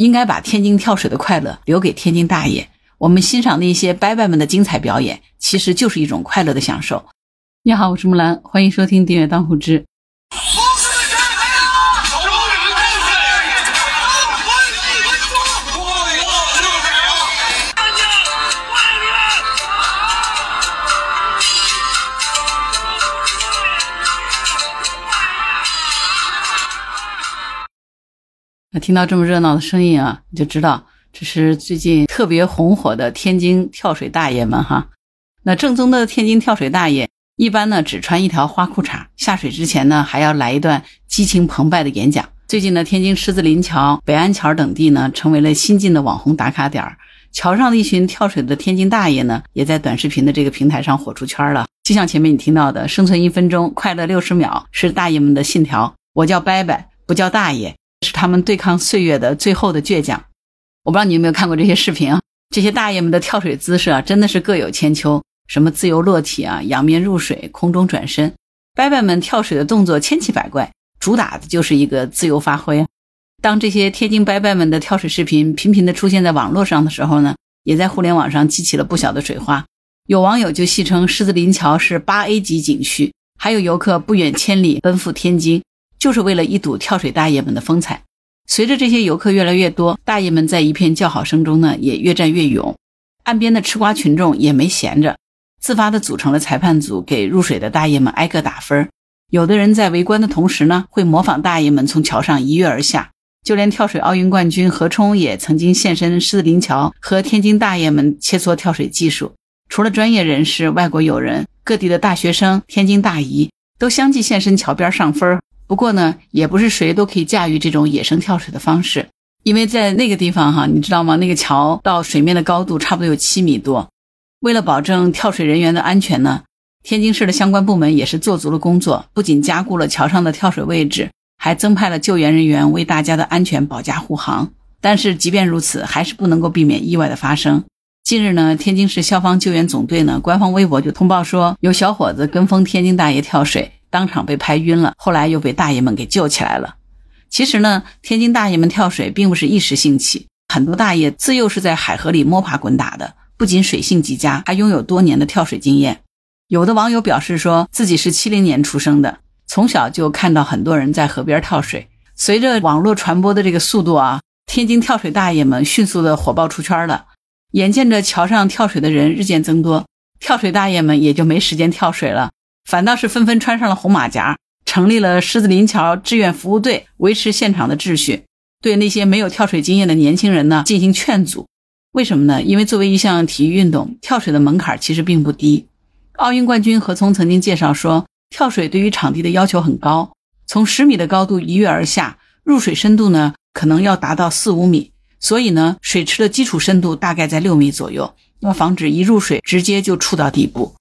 应该把天津跳水的快乐留给天津大爷。我们欣赏那些伯伯们的精彩表演，其实就是一种快乐的享受。你好，我是木兰，欢迎收听《订阅当户知》。听到这么热闹的声音啊，你就知道这是最近特别红火的天津跳水大爷们哈。那正宗的天津跳水大爷，一般呢只穿一条花裤衩，下水之前呢还要来一段激情澎湃的演讲。最近呢，天津狮子林桥、北安桥等地呢，成为了新晋的网红打卡点儿。桥上的一群跳水的天津大爷呢，也在短视频的这个平台上火出圈了。就像前面你听到的，“生存一分钟，快乐六十秒”是大爷们的信条。我叫伯伯，不叫大爷。是他们对抗岁月的最后的倔强。我不知道你有没有看过这些视频啊？这些大爷们的跳水姿势啊，真的是各有千秋，什么自由落体啊、仰面入水、空中转身，伯伯们跳水的动作千奇百怪，主打的就是一个自由发挥。当这些天津伯伯们的跳水视频频频的出现在网络上的时候呢，也在互联网上激起了不小的水花。有网友就戏称狮子林桥是八 A 级景区，还有游客不远千里奔赴天津。就是为了一睹跳水大爷们的风采。随着这些游客越来越多，大爷们在一片叫好声中呢，也越战越勇。岸边的吃瓜群众也没闲着，自发的组成了裁判组，给入水的大爷们挨个打分。有的人在围观的同时呢，会模仿大爷们从桥上一跃而下。就连跳水奥运冠军何冲也曾经现身狮子林桥，和天津大爷们切磋跳水技术。除了专业人士、外国友人，各地的大学生、天津大姨都相继现身桥边上分。不过呢，也不是谁都可以驾驭这种野生跳水的方式，因为在那个地方哈，你知道吗？那个桥到水面的高度差不多有七米多。为了保证跳水人员的安全呢，天津市的相关部门也是做足了工作，不仅加固了桥上的跳水位置，还增派了救援人员为大家的安全保驾护航。但是即便如此，还是不能够避免意外的发生。近日呢，天津市消防救援总队呢官方微博就通报说，有小伙子跟风天津大爷跳水。当场被拍晕了，后来又被大爷们给救起来了。其实呢，天津大爷们跳水并不是一时兴起，很多大爷自幼是在海河里摸爬滚打的，不仅水性极佳，还拥有多年的跳水经验。有的网友表示说自己是七零年出生的，从小就看到很多人在河边跳水。随着网络传播的这个速度啊，天津跳水大爷们迅速的火爆出圈了。眼见着桥上跳水的人日渐增多，跳水大爷们也就没时间跳水了。反倒是纷纷穿上了红马甲，成立了狮子林桥志愿服务队，维持现场的秩序。对那些没有跳水经验的年轻人呢，进行劝阻。为什么呢？因为作为一项体育运动，跳水的门槛其实并不低。奥运冠军何聪曾经介绍说，跳水对于场地的要求很高，从十米的高度一跃而下，入水深度呢可能要达到四五米，所以呢，水池的基础深度大概在六米左右，要防止一入水直接就触到底部。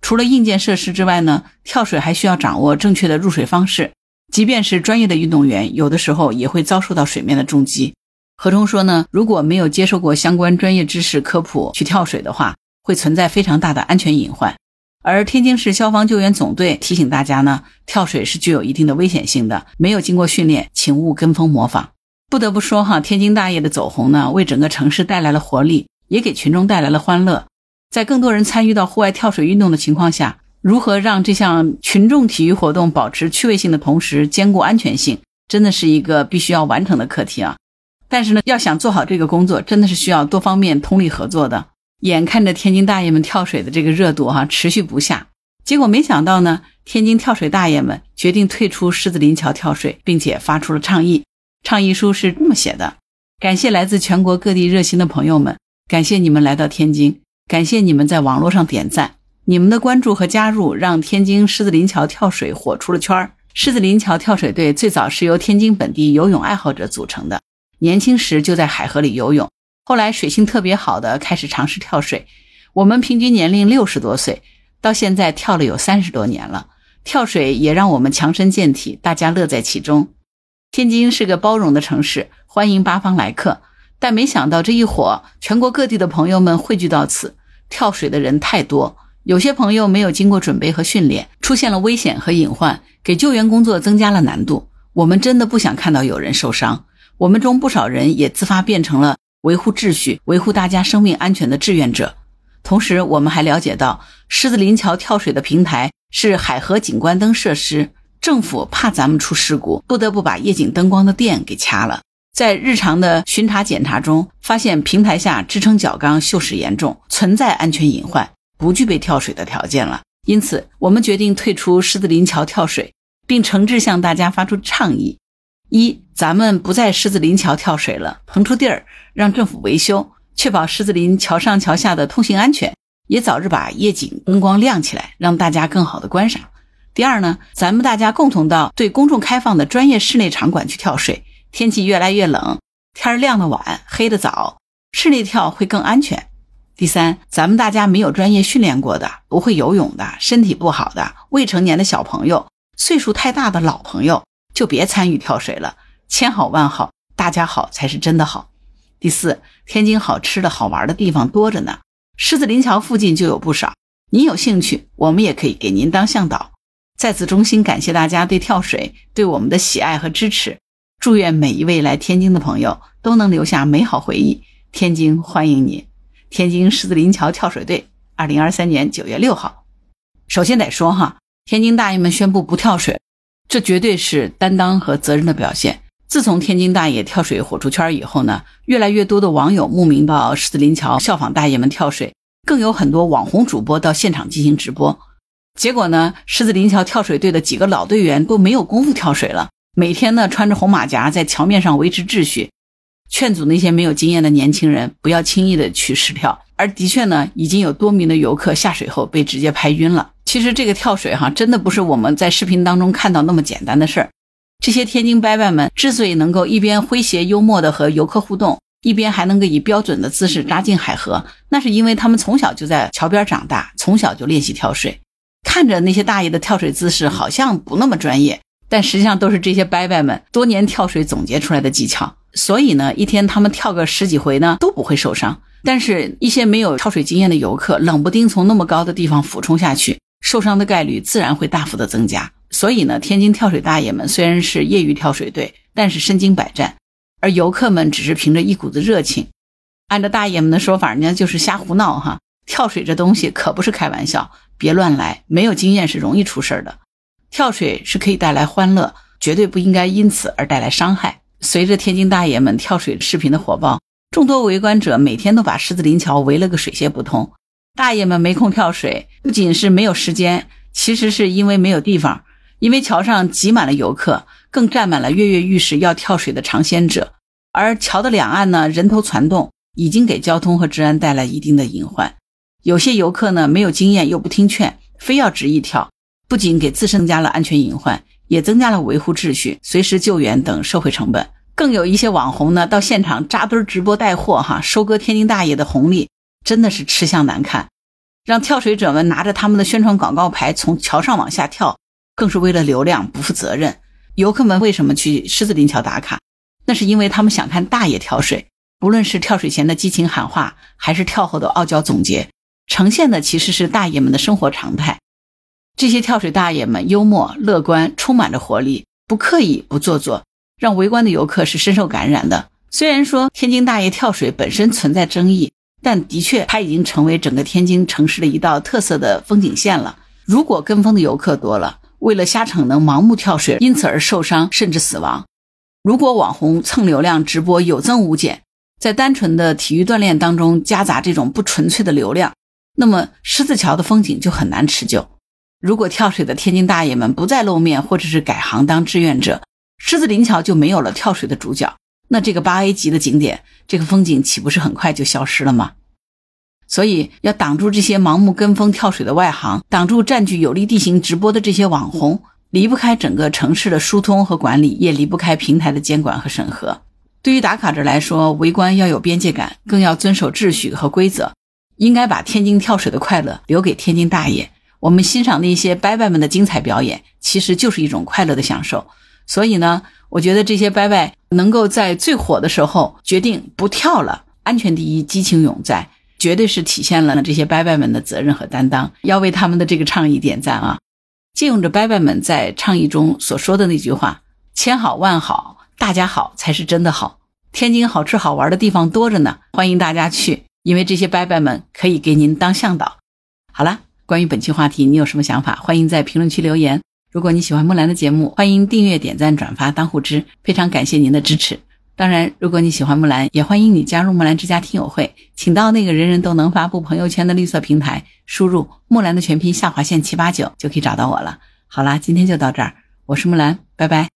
除了硬件设施之外呢，跳水还需要掌握正确的入水方式。即便是专业的运动员，有的时候也会遭受到水面的重击。何冲说呢，如果没有接受过相关专业知识科普去跳水的话，会存在非常大的安全隐患。而天津市消防救援总队提醒大家呢，跳水是具有一定的危险性的，没有经过训练，请勿跟风模仿。不得不说哈，天津大爷的走红呢，为整个城市带来了活力，也给群众带来了欢乐。在更多人参与到户外跳水运动的情况下，如何让这项群众体育活动保持趣味性的同时兼顾安全性，真的是一个必须要完成的课题啊！但是呢，要想做好这个工作，真的是需要多方面通力合作的。眼看着天津大爷们跳水的这个热度哈持续不下，结果没想到呢，天津跳水大爷们决定退出狮子林桥跳水，并且发出了倡议。倡议书是这么写的：感谢来自全国各地热心的朋友们，感谢你们来到天津。感谢你们在网络上点赞，你们的关注和加入让天津狮子林桥跳水火出了圈儿。狮子林桥跳水队最早是由天津本地游泳爱好者组成的，年轻时就在海河里游泳，后来水性特别好的开始尝试跳水。我们平均年龄六十多岁，到现在跳了有三十多年了。跳水也让我们强身健体，大家乐在其中。天津是个包容的城市，欢迎八方来客。但没想到这一火，全国各地的朋友们汇聚到此。跳水的人太多，有些朋友没有经过准备和训练，出现了危险和隐患，给救援工作增加了难度。我们真的不想看到有人受伤，我们中不少人也自发变成了维护秩序、维护大家生命安全的志愿者。同时，我们还了解到，狮子林桥跳水的平台是海河景观灯设施，政府怕咱们出事故，不得不把夜景灯光的电给掐了。在日常的巡查检查中，发现平台下支撑角钢锈蚀严重，存在安全隐患，不具备跳水的条件了。因此，我们决定退出狮子林桥跳水，并诚挚向大家发出倡议：一，咱们不在狮子林桥跳水了，腾出地儿让政府维修，确保狮子林桥上桥下的通行安全，也早日把夜景灯光亮起来，让大家更好的观赏。第二呢，咱们大家共同到对公众开放的专业室内场馆去跳水。天气越来越冷，天亮的晚，黑的早，室内跳会更安全。第三，咱们大家没有专业训练过的，不会游泳的，身体不好的，未成年的小朋友，岁数太大的老朋友，就别参与跳水了。千好万好，大家好才是真的好。第四，天津好吃的好玩的地方多着呢，狮子林桥附近就有不少。您有兴趣，我们也可以给您当向导。在此衷心感谢大家对跳水对我们的喜爱和支持。祝愿每一位来天津的朋友都能留下美好回忆。天津欢迎你！天津狮子林桥跳水队，二零二三年九月六号。首先得说哈，天津大爷们宣布不跳水，这绝对是担当和责任的表现。自从天津大爷跳水火出圈以后呢，越来越多的网友慕名到狮子林桥效仿大爷们跳水，更有很多网红主播到现场进行直播。结果呢，狮子林桥跳水队的几个老队员都没有功夫跳水了。每天呢，穿着红马甲在桥面上维持秩序，劝阻那些没有经验的年轻人不要轻易的去试跳。而的确呢，已经有多名的游客下水后被直接拍晕了。其实这个跳水哈，真的不是我们在视频当中看到那么简单的事儿。这些天津伯伯们之所以能够一边诙谐幽默的和游客互动，一边还能够以标准的姿势扎进海河，那是因为他们从小就在桥边长大，从小就练习跳水。看着那些大爷的跳水姿势，好像不那么专业。但实际上都是这些伯伯们多年跳水总结出来的技巧，所以呢，一天他们跳个十几回呢都不会受伤。但是，一些没有跳水经验的游客，冷不丁从那么高的地方俯冲下去，受伤的概率自然会大幅的增加。所以呢，天津跳水大爷们虽然是业余跳水队，但是身经百战，而游客们只是凭着一股子热情。按照大爷们的说法，人家就是瞎胡闹哈。跳水这东西可不是开玩笑，别乱来，没有经验是容易出事儿的。跳水是可以带来欢乐，绝对不应该因此而带来伤害。随着天津大爷们跳水视频的火爆，众多围观者每天都把狮子林桥围了个水泄不通。大爷们没空跳水，不仅是没有时间，其实是因为没有地方。因为桥上挤满了游客，更站满了跃跃欲试要跳水的尝鲜者。而桥的两岸呢，人头攒动，已经给交通和治安带来一定的隐患。有些游客呢，没有经验又不听劝，非要执意跳。不仅给自身增加了安全隐患，也增加了维护秩序、随时救援等社会成本。更有一些网红呢，到现场扎堆直播带货，哈，收割天津大爷的红利，真的是吃相难看。让跳水者们拿着他们的宣传广告牌从桥上往下跳，更是为了流量不负责任。游客们为什么去狮子林桥打卡？那是因为他们想看大爷跳水。不论是跳水前的激情喊话，还是跳后的傲娇总结，呈现的其实是大爷们的生活常态。这些跳水大爷们幽默乐观，充满着活力，不刻意不做作，让围观的游客是深受感染的。虽然说天津大爷跳水本身存在争议，但的确它已经成为整个天津城市的一道特色的风景线了。如果跟风的游客多了，为了瞎逞能盲目跳水，因此而受伤甚至死亡；如果网红蹭流量直播有增无减，在单纯的体育锻炼当中夹杂这种不纯粹的流量，那么狮子桥的风景就很难持久。如果跳水的天津大爷们不再露面，或者是改行当志愿者，狮子林桥就没有了跳水的主角。那这个八 A 级的景点，这个风景岂不是很快就消失了吗？所以要挡住这些盲目跟风跳水的外行，挡住占据有利地形直播的这些网红，离不开整个城市的疏通和管理，也离不开平台的监管和审核。对于打卡者来说，围观要有边界感，更要遵守秩序和规则，应该把天津跳水的快乐留给天津大爷。我们欣赏那些伯伯们的精彩表演，其实就是一种快乐的享受。所以呢，我觉得这些伯伯能够在最火的时候决定不跳了，安全第一，激情永在，绝对是体现了这些伯伯们的责任和担当。要为他们的这个倡议点赞啊！借用着伯伯们在倡议中所说的那句话：“千好万好，大家好才是真的好。天津好吃好玩的地方多着呢，欢迎大家去，因为这些伯伯们可以给您当向导。好了，关于本期话题，你有什么想法？欢迎在评论区留言。如果你喜欢木兰的节目，欢迎订阅、点赞、转发、当护知，非常感谢您的支持。当然，如果你喜欢木兰，也欢迎你加入木兰之家听友会，请到那个人人都能发布朋友圈的绿色平台，输入木兰的全拼下划线七八九就可以找到我了。好啦，今天就到这儿，我是木兰，拜拜。